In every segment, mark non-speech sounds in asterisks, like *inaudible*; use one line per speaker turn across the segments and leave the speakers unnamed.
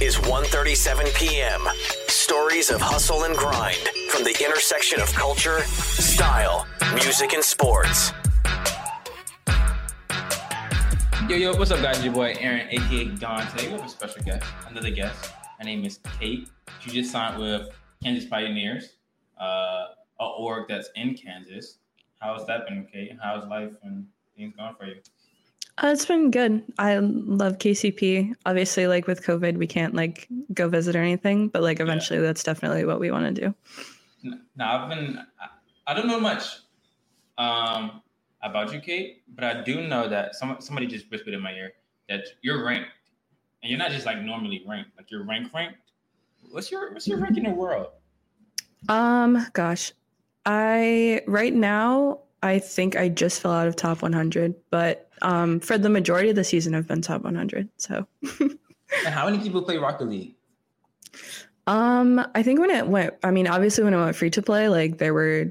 is 1:37 p.m. Stories of hustle and grind from the intersection of culture, style, music, and sports.
Yo, yo, what's up, guys? Your boy Aaron, aka Don. Today we have a special guest, another guest. Her name is Kate. She just signed with Kansas Pioneers, uh, a org that's in Kansas. How's that been, Kate? How's life and things going for you?
Uh, it's been good. I love KCP. Obviously, like with COVID, we can't like go visit or anything, but like eventually, yeah. that's definitely what we want to do.
Now, I've been, I don't know much um, about you, Kate, but I do know that some, somebody just whispered in my ear that you're ranked, and you're not just like normally ranked, like you're ranked ranked. What's your what's your rank in the world?
Um, gosh, I right now I think I just fell out of top 100, but um, for the majority of the season, I've been top 100. So.
and how many people play Rocket League?
Um, I think when it went, I mean, obviously when it went free to play, like there were,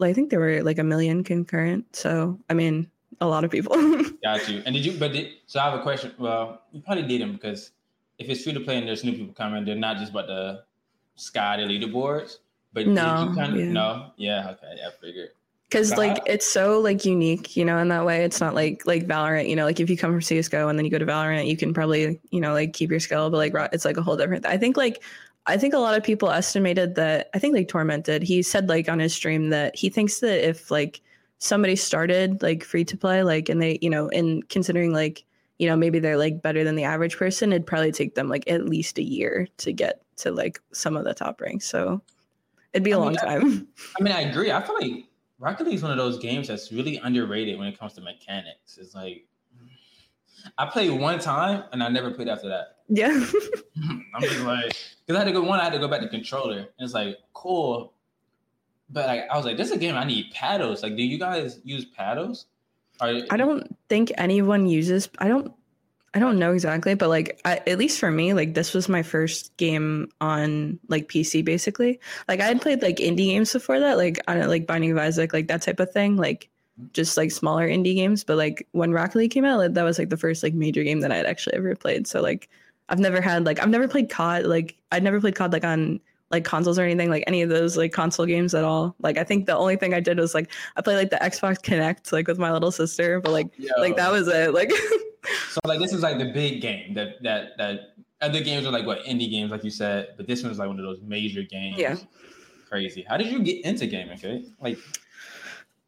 I think there were like a million concurrent. So I mean, a lot of people. *laughs*
Got you. And did you? But did, so I have a question. Well, you probably didn't because if it's free to play and there's new people coming, they're not just about the sky the leaderboards. But
no,
did you kind of yeah. no? Yeah. Okay. I figured
because like it's so like unique you know in that way. It's not like like valorant you know like if you come from csgo and then you go to valorant you can probably you know like keep your skill but like it's like a whole different i think like i think a lot of people estimated that i think like tormented he said like on his stream that he thinks that if like somebody started like free to play like and they you know in considering like you know maybe they're like better than the average person it'd probably take them like at least a year to get to like some of the top ranks. So it'd be a I long
mean,
time.
I, *laughs* I mean i agree. I feel like Rocket League is one of those games that's really underrated when it comes to mechanics. It's like I played one time and I never played after that.
Yeah. *laughs*
I'm just like, because I had to go one, I had to go back to controller. And it's like, cool. But like I was like, this is a game I need paddles. Like, do you guys use paddles?
Are, I don't think anyone uses I don't I don't know exactly, but like I, at least for me, like this was my first game on like PC basically. Like I had played like indie games before that, like I don't like Binding of Isaac, like that type of thing, like just like smaller indie games. But like when Rocket League came out, like, that was like the first like major game that I had actually ever played. So like I've never had like I've never played COD, like I'd never played COD like on like consoles or anything, like any of those like console games at all. Like I think the only thing I did was like I played like the Xbox Kinect like with my little sister, but like Yo. like that was it. Like *laughs*
So like this is like the big game that that that other games are like what indie games, like you said, but this one's like one of those major games.
Yeah.
Crazy. How did you get into gaming? Okay, like.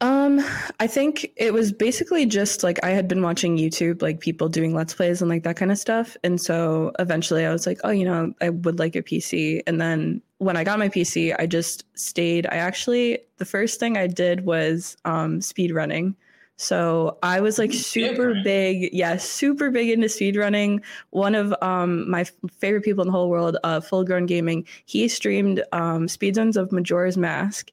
Um, I think it was basically just like I had been watching YouTube, like people doing let's plays and like that kind of stuff. And so eventually I was like, oh, you know, I would like a PC. And then when I got my PC, I just stayed. I actually, the first thing I did was um, speed running. So I was like super big, yeah, super big into speedrunning. One of um, my favorite people in the whole world, uh, Full Grown Gaming, he streamed um, speedruns of Majora's Mask,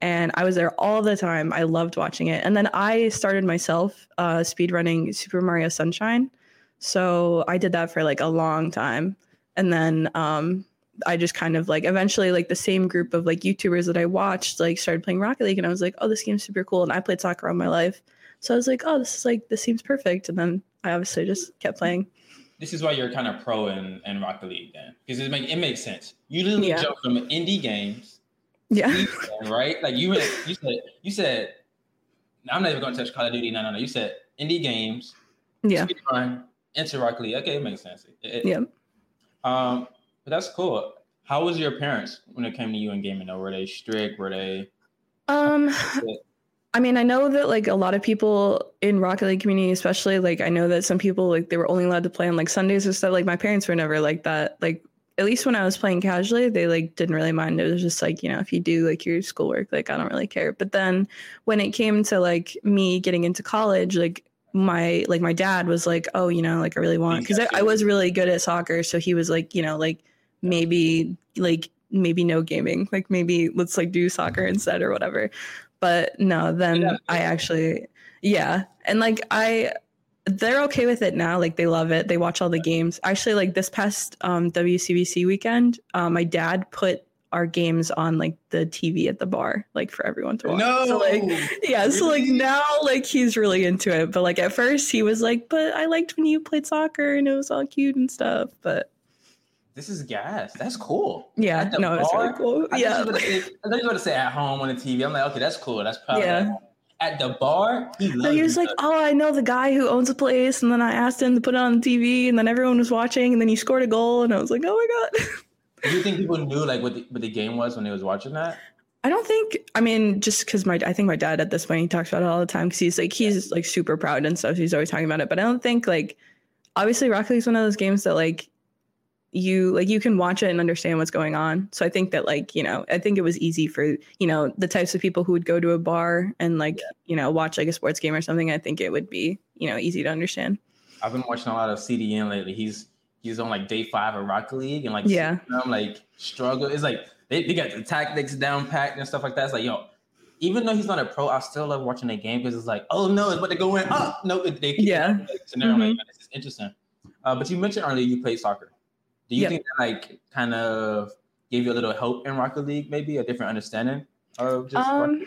and I was there all the time. I loved watching it. And then I started myself uh, speedrunning Super Mario Sunshine. So I did that for like a long time, and then um, I just kind of like eventually like the same group of like YouTubers that I watched like started playing Rocket League, and I was like, oh, this game's super cool. And I played soccer all my life. So I was like, oh, this is like this seems perfect, and then I obviously just kept playing.
This is why you're kind of pro in, in Rocket League then, because it make it makes sense. You literally yeah. jump from indie games,
yeah,
right? Like you you said you said, I'm not even going to touch Call of Duty. No, no, no. You said indie games,
yeah,
run into Rocket League. Okay, it makes sense. It,
yeah.
Um, but that's cool. How was your parents when it came to you and gaming? Though, were they strict? Were they?
Um, *laughs* I mean, I know that like a lot of people in Rocket League community, especially like I know that some people like they were only allowed to play on like Sundays or stuff. Like my parents were never like that. Like at least when I was playing casually, they like didn't really mind. It was just like, you know, if you do like your schoolwork, like I don't really care. But then when it came to like me getting into college, like my like my dad was like, oh, you know, like I really want because I, I was really good at soccer. So he was like, you know, like maybe like maybe no gaming like maybe let's like do soccer instead or whatever but no, then yeah. I actually, yeah. And like, I, they're okay with it now. Like they love it. They watch all the games. Actually, like this past um, WCBC weekend, um, my dad put our games on like the TV at the bar, like for everyone to watch.
No,
so, like yeah. Really? So like now, like he's really into it. But like at first, he was like, "But I liked when you played soccer and it was all cute and stuff." But
this is gas. That's cool.
Yeah,
At the
no, it's really cool.
I
Yeah,
thought you were gonna say- I thought you were going to say at home on the TV. I'm like, okay, that's cool. That's probably
Yeah.
At the bar. He
so
loves
he was like, "Oh, I know the guy who owns the place," and then I asked him to put it on the TV, and then everyone was watching, and then he scored a goal, and I was like, "Oh my god."
Do you think people knew like what the, what the game was when they was watching that?
I don't think. I mean, just because my I think my dad at this point he talks about it all the time because he's like he's like super proud and stuff. He's always talking about it. But I don't think like obviously Rocket League's one of those games that like you like you can watch it and understand what's going on. So I think that like you know I think it was easy for you know the types of people who would go to a bar and like you know watch like a sports game or something. I think it would be you know easy to understand.
I've been watching a lot of CDN lately. He's he's on like day five of Rocket League and like
Yeah.
I'm like struggle. It's like they, they got the tactics down packed and stuff like that. It's like yo, even though he's not a pro, I still love watching the game because it's like oh no, it's about to go in. Oh no, they keep
Yeah.
Now I'm like, this is interesting. Uh, but you mentioned earlier you played soccer. Do you
Yep.
think that like kind of gave you a little help in Rocket League, maybe a different understanding of just
Um,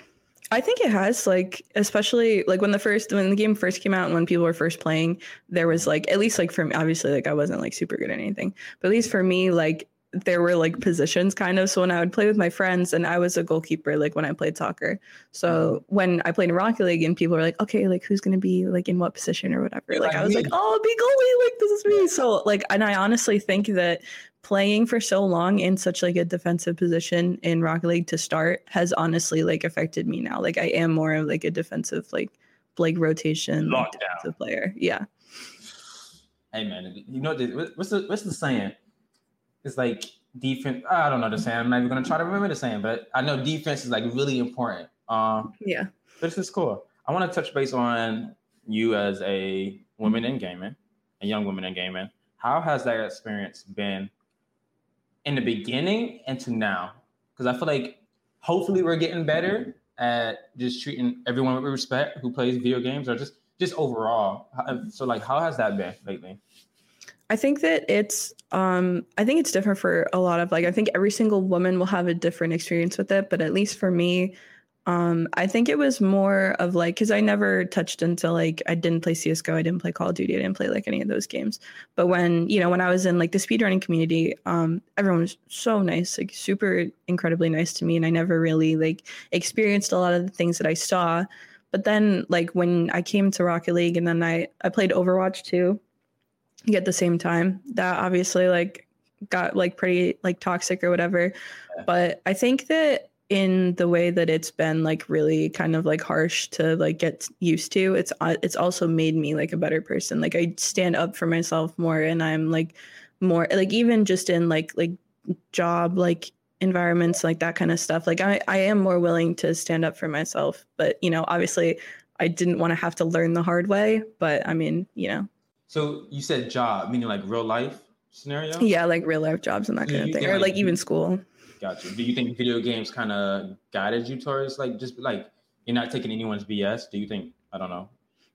I think it has like, especially like when the first when the game first came out and when people were first playing, there was like at least like for me, obviously like I wasn't like super good at anything, but at least for me like there were like positions kind of. So when I would play with my friends and I was a goalkeeper like when I played soccer. So mm-hmm. when I played in Rocket League and people were like, okay, like who's gonna be like in what position or whatever, like
like
I was
me.
like, oh, be goalie, like this is me. So like, and I honestly think that playing for so long in such like a defensive position in Rocket League to start has honestly like affected me now. Like I am more of like a defensive like like rotation like, defensive player. Yeah.
Hey man, you know what's the what's the saying? It's like defense. I don't know the saying. I'm not even gonna try to remember the saying, but I know defense is like really important. Um,
Yeah.
this is cool. I want to touch base on you as a woman in gaming, a young woman in gaming. How has that experience been in the beginning and to now? Because I feel like hopefully we're getting better at just treating everyone with respect who plays video games or just just overall. So like, how has that been lately?
I think that it's um I think it's different for a lot of like I think every single woman will have a different experience with it, but at least for me, um I think it was more of like cuz I never touched into like I didn't play CS:GO, I didn't play Call of Duty, I didn't play like any of those games. But when, you know, when I was in like the speedrunning community, um everyone was so nice, like super incredibly nice to me and I never really like experienced a lot of the things that I saw. But then like when I came to Rocket League and then I I played Overwatch too at the same time. That obviously like got like pretty like toxic or whatever.
Yeah.
but i think that in the way that it's been like really kind of like harsh to like get used to it's uh, it's also made me like a better person. Like i stand up for myself more and i'm like more like even just in like like job like environments like that kind of stuff like i i am more willing to stand up for myself. But you know obviously i didn't want to have to learn the hard way. But i mean you know
So you said job, meaning like real life scenario?
yeah like real life jobs and that
Do
kind of thing
think,
or
like,
like even school
Gotcha. Do you think video games kind of guided you towards like just like you're not taking anyone's BS? Do you think I don't know?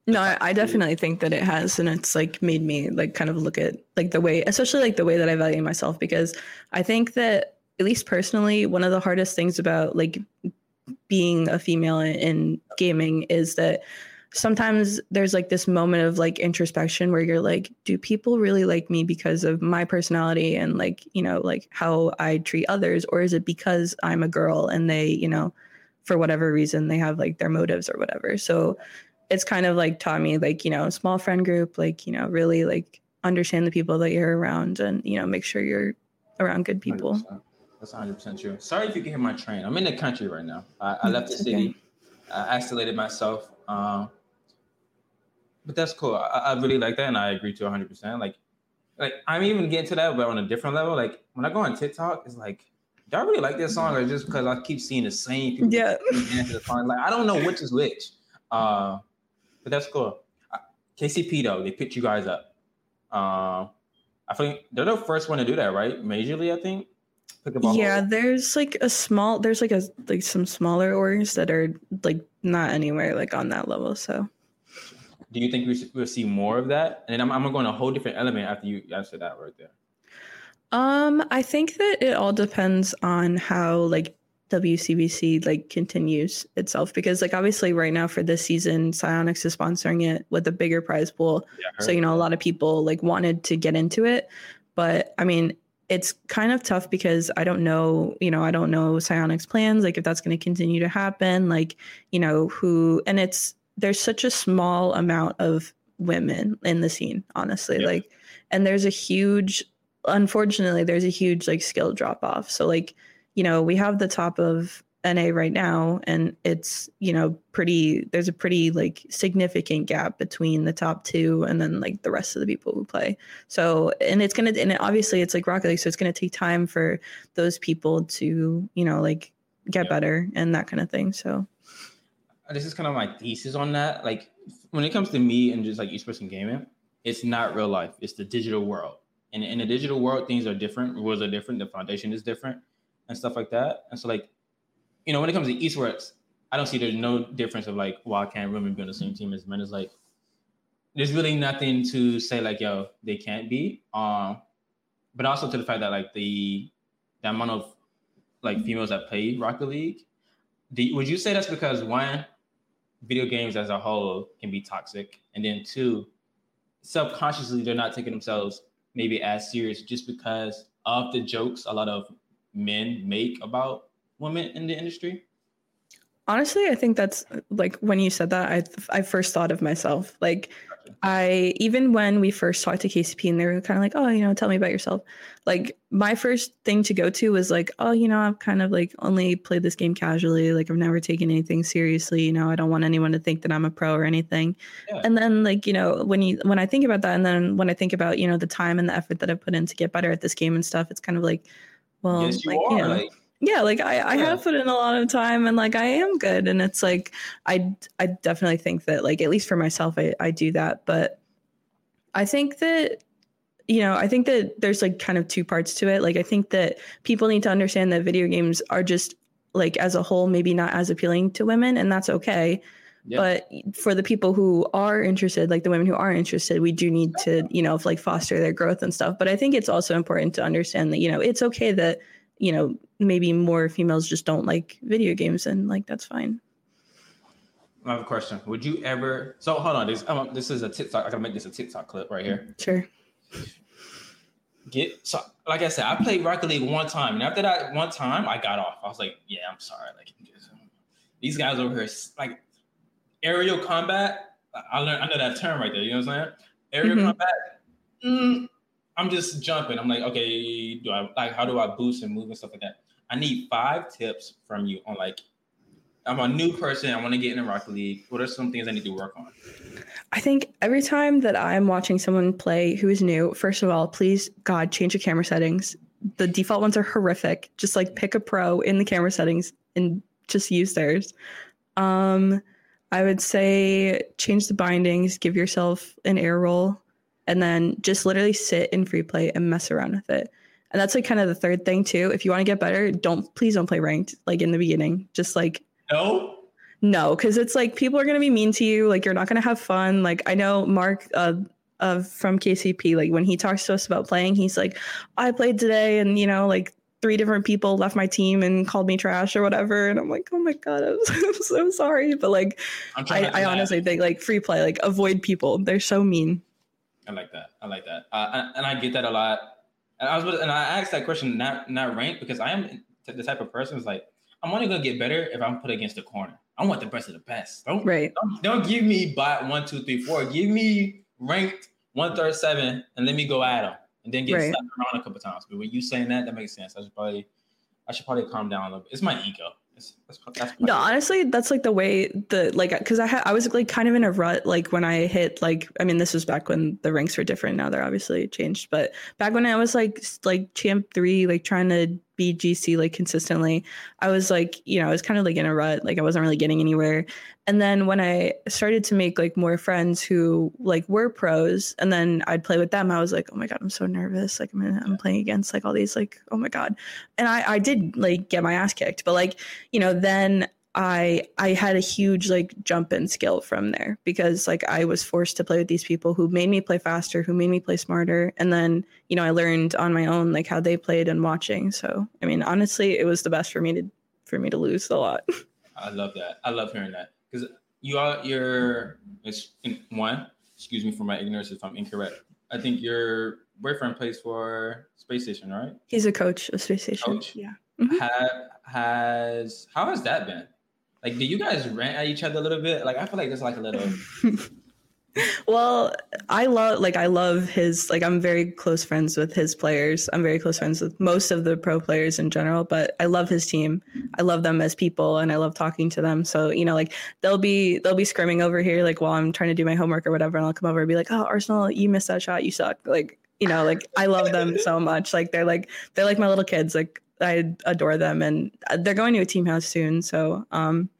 no I, I definitely think that it has and it's like made me like kind of look at like the way especially like the way that i value myself because i think that at least personally one of the hardest things about like being a female in, in gaming is that sometimes there's like this moment of like introspection where you're like do people really like me because of my personality and like you know like how i treat others or is it because i'm a girl and they you know for whatever reason they have like their motives or whatever so it's kind of like taught me like you know small friend group like you know really like understand the people that you're around and you know make sure you're around good people
100%. That's 100 percent true. Sorry if you can hear my train. I'm in the country right now. I, I left the city. I isolated myself. Um, but that's cool. I, I really like that, and I agree to 100. percent Like, like I'm even getting to that, but on a different level. Like when I go on TikTok, it's like, do I really like this song, or just because I keep seeing the same people?
Yeah.
the *laughs* song? Like I don't know which is which. Uh, but that's cool. Uh, KCP though, they picked you guys up. Um, I think they're the first one to do that, right? Majorly, I think. Pick up a
yeah there's like a small there's like a like some smaller orgs that are like not anywhere like on that level so
Do you think we should, we'll see more of that? And then I'm, I'm going to a whole different element after you answer that right there.
um i think that it all depends on how like wcbc like continues itself because like obviously right now for this season Psyonix is sponsoring it with a bigger prize pool
Yeah,
so you know a lot of people like wanted to get into it but i mean it's kind of tough because I don't know, you know, I don't know Psyonix's plans, like if that's going to continue to happen, like, you know, who, and it's, there's such a small amount of women in the scene, honestly. Yeah. Like, and there's a huge, unfortunately, there's a huge like skill drop off. So, like, you know, we have the top of NA right now, and it's you know pretty. There's a pretty like significant gap between the top two and then like the rest of the people who play. So and it's gonna and obviously it's like Rocket League, so it's gonna take time for those people to you know like get yeah. better and that kind of thing. So
this is kind of my thesis on that. Like when it comes to me and just like esports and gaming, it's not real life. It's the digital world. And in the digital world, things are different. Rules are different. The foundation is different, and stuff like that. And so like you know, when it comes to esports, I don't see there's no difference of like why can't women be on the same team as men. It's like there's really nothing to say like yo they can't be. Um, but also to the fact that like the the amount of like females that play Rocket League, would you say that's because one, video games as a whole can be toxic, and then two, subconsciously they're not taking themselves maybe as serious just because of the jokes a lot of men make about women in the industry?
Honestly, I think that's uh, like when you said that, I I first thought of myself. Like, I even when we first talked to KCP and they were kind of like, oh, you know, tell me about yourself. Like, my first thing to go to was like, oh, you know, I've kind of like only played this game casually. Like, I've never taken anything seriously. You know, I don't want anyone to think that I'm a pro or anything. Yeah. And then, like, you know, when you when I think about that, and then when I think about you know the time and the effort that I've put in to get better at this game and stuff, it's kind of like, well,
yes, you
like,
are.
You know,
like-
yeah like I, I have put in a lot of time and like i am good. And it's like i i definitely think that like at least for myself i, I do that. But i think that you know i think that there's like kind of two parts to it. Like i think that people need to understand that video games are just like as a whole maybe not as appealing to women and that's okay. Yeah. but for the people who are interested like the women who are interested we do need to you know like foster their growth and stuff. But i think it's also important to understand that you know it's okay that you know maybe more females just don't like video games and like that's fine
I have a question. Would you ever? So hold on. This um, this is a TikTok. I gotta make this a TikTok clip right here.
Sure.
Get so like I said, I played Rocket League one time, and after that one time, I got off. I was like, yeah, I'm sorry. Like these guys over here, like aerial combat. I learned I know that term right there. You know what I'm saying? Aerial mm-hmm. combat. Mm, I'm just jumping. I'm like, okay, do I like how do I boost and move and stuff like that? I need five tips from you on like I'm a new person. I want to get in the Rocket League. What are some things I need to work on?
I think every time that I'm watching someone play who is new, first of all, please God change your camera settings. The default ones are horrific. Just like pick a pro in the camera settings and just use theirs. Um, I would say change the bindings, give yourself an air roll and then just literally sit in free play and mess around with it. And that's like kind of the third thing too. If you want to get better, don't please don't play ranked like in the beginning. Just like
no,
no, because it's like people are gonna be mean to you. Like you're not gonna have fun. Like I know Mark uh, uh from KCP, like when he talks to us about playing, he's like, I played today, and you know like three different people left my team and called me trash or whatever. And I'm like, oh my God, I'm so, *laughs* I'm so sorry. But like, I, I honestly think like free play, like avoid people. They're so mean.
I like that. I like that. Uh, and I get that a lot. And I was, and I asked that question not not ranked because I am the type of person who's like, I'm only gonna get better if I'm put against the corner. I want the best of the best. Don't
right.
Don't, don't give me bot one, two, three, four. Give me ranked one third seven and let me go at them and then get right. slapped around a couple times. But when you saying that, that makes sense. I should probably, I should probably calm down a little bit. It's my ego. That's, that's
no, honestly, that's like the way the like because I had I was like kind of in a rut like when I hit like I mean this was back when the ranks were different. Now they're obviously changed, but back when I was like like champ three, like trying to BGC like consistently, I was like, you know, I was kind of like in a rut, like I wasn't really getting anywhere. And then when I started to make like more friends who like were pros, and then I'd play with them, I was like, oh my god, I'm so nervous. Like I'm I'm playing against like all these like oh my god, and I I did like get my ass kicked, but like you know then I I had a huge like jump in skill from there because like I was forced to play with these people who made me play faster, who made me play smarter, and then you know I learned on my own like how they played and watching. So I mean, honestly, it was the best for me to for me to lose a lot. *laughs*
I love that. I love hearing that because you are you're one. Excuse me for my ignorance if I'm incorrect. I think you're boyfriend plays for Spacestation, right?
He's a coach of Spacestation.
Coach?
Yeah. Mhm.
Ha- has how has that been? Like, do you guys rant at each other a little bit? Like, I feel like there's like a little. *laughs*
well, I love like I love his like I'm very close friends with his players. I'm very close friends with most of the pro players in general, but I love his team. I love them as people and I love talking to them. So, you know, like they'll be they'll be screaming over here like while I'm trying to do my homework or whatever and I'll come over and be like, "Oh, Arsenal, you missed that shot. You suck." Like, you know, like I love them so much. Like they're like they're like my little kids. Like I adore them and they're going to a team house soon, so um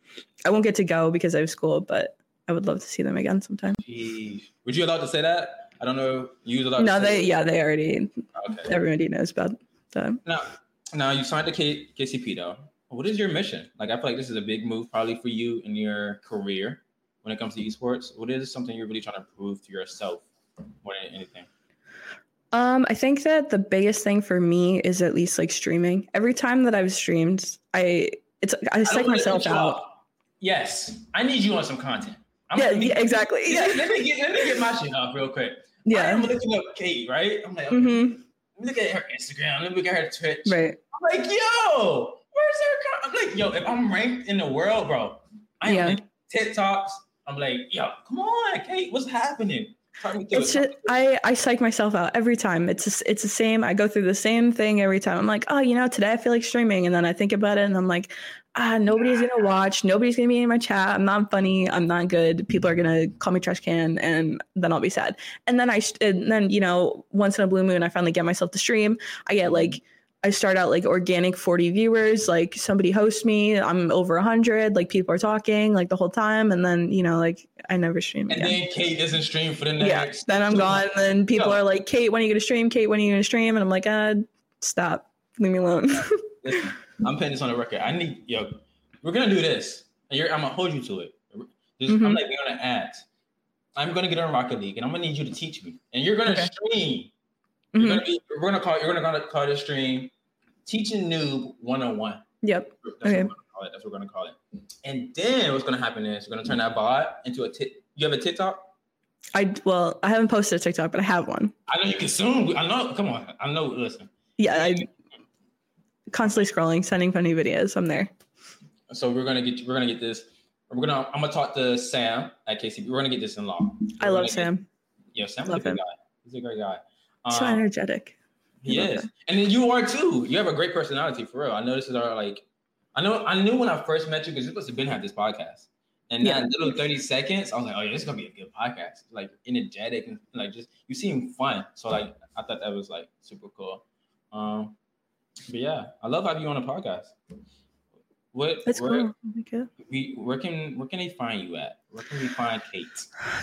I won't get to go because I have school, but I would love to see them again sometime.
Jeez. Would you allowed to say that? I don't know. You allowed
No,
to say
they yeah, they already
Okay.
everybody knows about them.
Now, now you signed to K- KCP though. What is your mission? Like, I feel like this is a big move probably for you in your career when it comes to esports. What is something you're really trying to prove to yourself more than anything?
Um, I think that the biggest thing for me is at least like streaming. Every time that I've streamed, I it's I
I
psych myself out.
Yes, I need you on some content. I'm
Yeah,
me-
yeah, exactly.
Yeah, let me get let me get my shit off real quick.
Yeah.
I'm looking up Kate, right? I'm like, okay,
hmm
let me look at her Instagram. Let me look at her Twitch.
Right.
I'm like, yo, where's her? Con-? I'm like, yo, if I'm ranked in the world, bro, I am
Yeah.
TikToks. I'm like, yo, come on, Kate, what's happening?
It's
it.
just I I psych myself out every time. It's just, it's the same. I go through the same thing every time. I'm like, oh, you know, today I feel like streaming, and then I think about it, and I'm like, ah, nobody's gonna watch. Nobody's gonna be in my chat. I'm not funny. I'm not good. People are gonna call me trash can, and then I'll be sad. And then I and then you know, once in a blue moon, I finally get myself to stream. I get like. I start out like organic 40 viewers, like somebody hosts me, I'm over 100, like people are talking like the whole time. And then, you know, like I never stream
and
again
then Kate doesn't stream for the next.
yeah then i'm gone and then people are like kate when are you gonna stream kate when are you gonna stream and i'm like uh stop leave me alone *laughs*
Listen, I'm putting this on the record. I need yo. We're gonna do this, and you're, I'm gonna hold you to it. Just, I'm
Mhm.
like, we're gonna act. I'm gonna get on Rocket League, and I'm gonna need you to teach me. And you're gonna
Okay.
stream. You're
Mhm.
gonna be, we're gonna call. You're gonna call this stream teaching noob 101.
yep
That's
Okay.
what we're gonna call it. That's what we're gonna call it. And then what's gonna happen is we're gonna turn that bot into a tit. You have a TikTok?
i well i haven't posted a tiktok but i have one
I know you consume. I know. Come on. I know. Listen.
yeah i constantly scrolling sending funny videos i'm there
So we're gonna get. We're gonna get this. We're gonna. I'm gonna talk to Sam at KCP. We're gonna get this in law.
i
We're
love
gonna get-
sam
Yeah, Sam's a
Love
good
him.
guy. He's a great guy.
so
Um,
energetic
is, and then you are too. You have a great personality for real. I know this is our like. I know. I knew when I first met you because you must have been had this podcast, and
Yeah.
that little thirty seconds, I was like, oh yeah, this is gonna be a good podcast. Like energetic and like just you seem fun. So like I thought that was like super cool. Um, but yeah, I love having you on the podcast. What?
that's
where,
cool Okay.
We, where can where can they find you at? Where can we find Kate?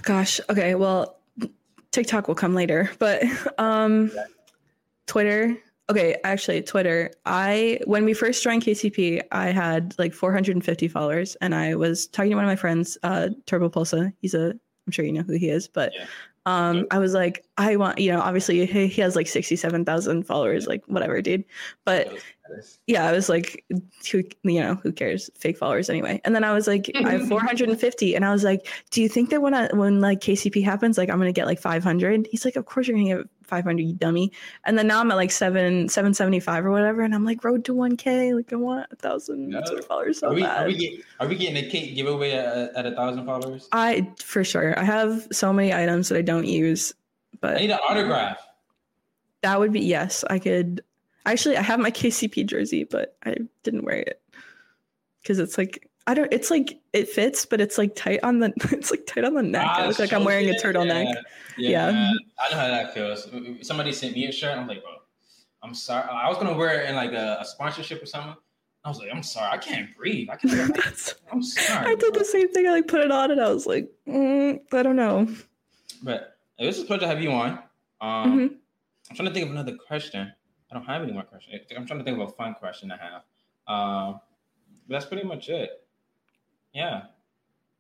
gosh okay well tiktok will come later but um twitter. Okay actually twitter. I when we first joined kcp i had like 450 followers and i was talking to one of my friends uh TurboPolsa. He's a i'm sure you know who he is but
Yeah.
um i was like i want you know obviously he, he has like 67000 followers like whatever dude. But yeah, I was like, who, you know, who cares? Fake followers anyway. And then I was like, I have *laughs* 450, and I was like, do you think that when I when like KCP happens, like I'm gonna get like 500? He's like, of course you're gonna get 500, you dummy. And then now I'm at like seven 775 or whatever, and I'm like, road to 1K. Like I want a thousand. Followers so
Are we,
bad.
are, we get, are we getting a giveaway at, at a thousand followers?
I for sure. I have so many items that I don't use, but I
need an autograph.
that would be yes. I could. Actually, I have my *laughs* KCP jersey, but I didn't wear it because it's like I don't. It's like it fits, but it's like tight on the. *laughs* It's like tight on the neck. I
Ah,
look like I'm wearing a turtleneck.
Yeah.
Yeah.
I know how that feels. Somebody sent me a shirt. I'm like, bro, I'm sorry. I was gonna wear it in like a, a sponsorship or something. I was like, I'm sorry, I can't breathe. I can't. *laughs* I'm sorry.
I did
bro.
the same thing. I like put it on, and I was like, mm, I don't know.
But it was a pleasure to have you on. Um,
Mhm.
I'm trying to think of another question. I don't have any more questions. I'm trying to think of a fun question to have. Um, but that's pretty much it. Yeah.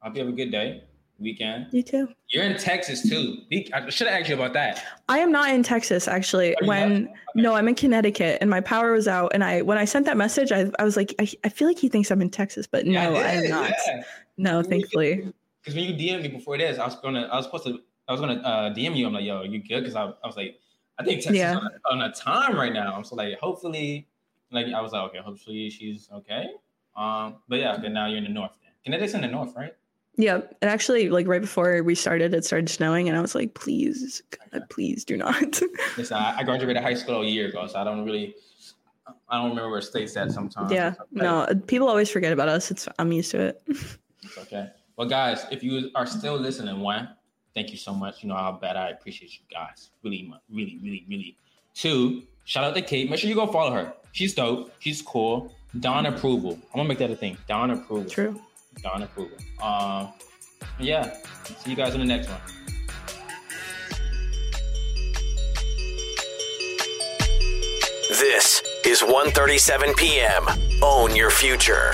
I hope you have a good day, weekend.
You too.
You're in Texas too. I should have asked you about that.
I am not in Texas actually. When?
Okay.
no, I'm in Connecticut, and my power was out. And I when I sent that message, I, I was like, I, I feel like he thinks I'm in Texas, but no,
Yeah,
I am not.
yeah.
No, thankfully.
Because when you DM me before this, I was gonna, I was supposed to, I was gonna uh, DM you. I'm like, yo, you good? Because I, I was like, I think Texas
Yeah.
on, a, on a time right now. I'm so like, hopefully, like I was like, okay, hopefully she's okay. Um, but yeah, then now you're in the north. Then Connecticut's in the north, right?
Yeah, and actually, like right before we started, it started snowing, and I was like, "Please, God, please do not." *laughs*
Listen, I, I graduated high school a year ago, so I don't really, I don't remember where state's at sometimes.
yeah, no, people always forget about us. It's I'm used to it. *laughs*
It's okay. Well, guys, if you are still listening, one, thank you so much. You know how bad I appreciate you guys. Really, mu- really, really, really. Two, shout out to Kate. Make sure you go follow her. She's dope. She's cool. Don approval. I'm gonna make that a thing. Don approval.
True.
Don approval. Um, yeah. See you guys in the next one.
This is 1:37 p.m. Own your future.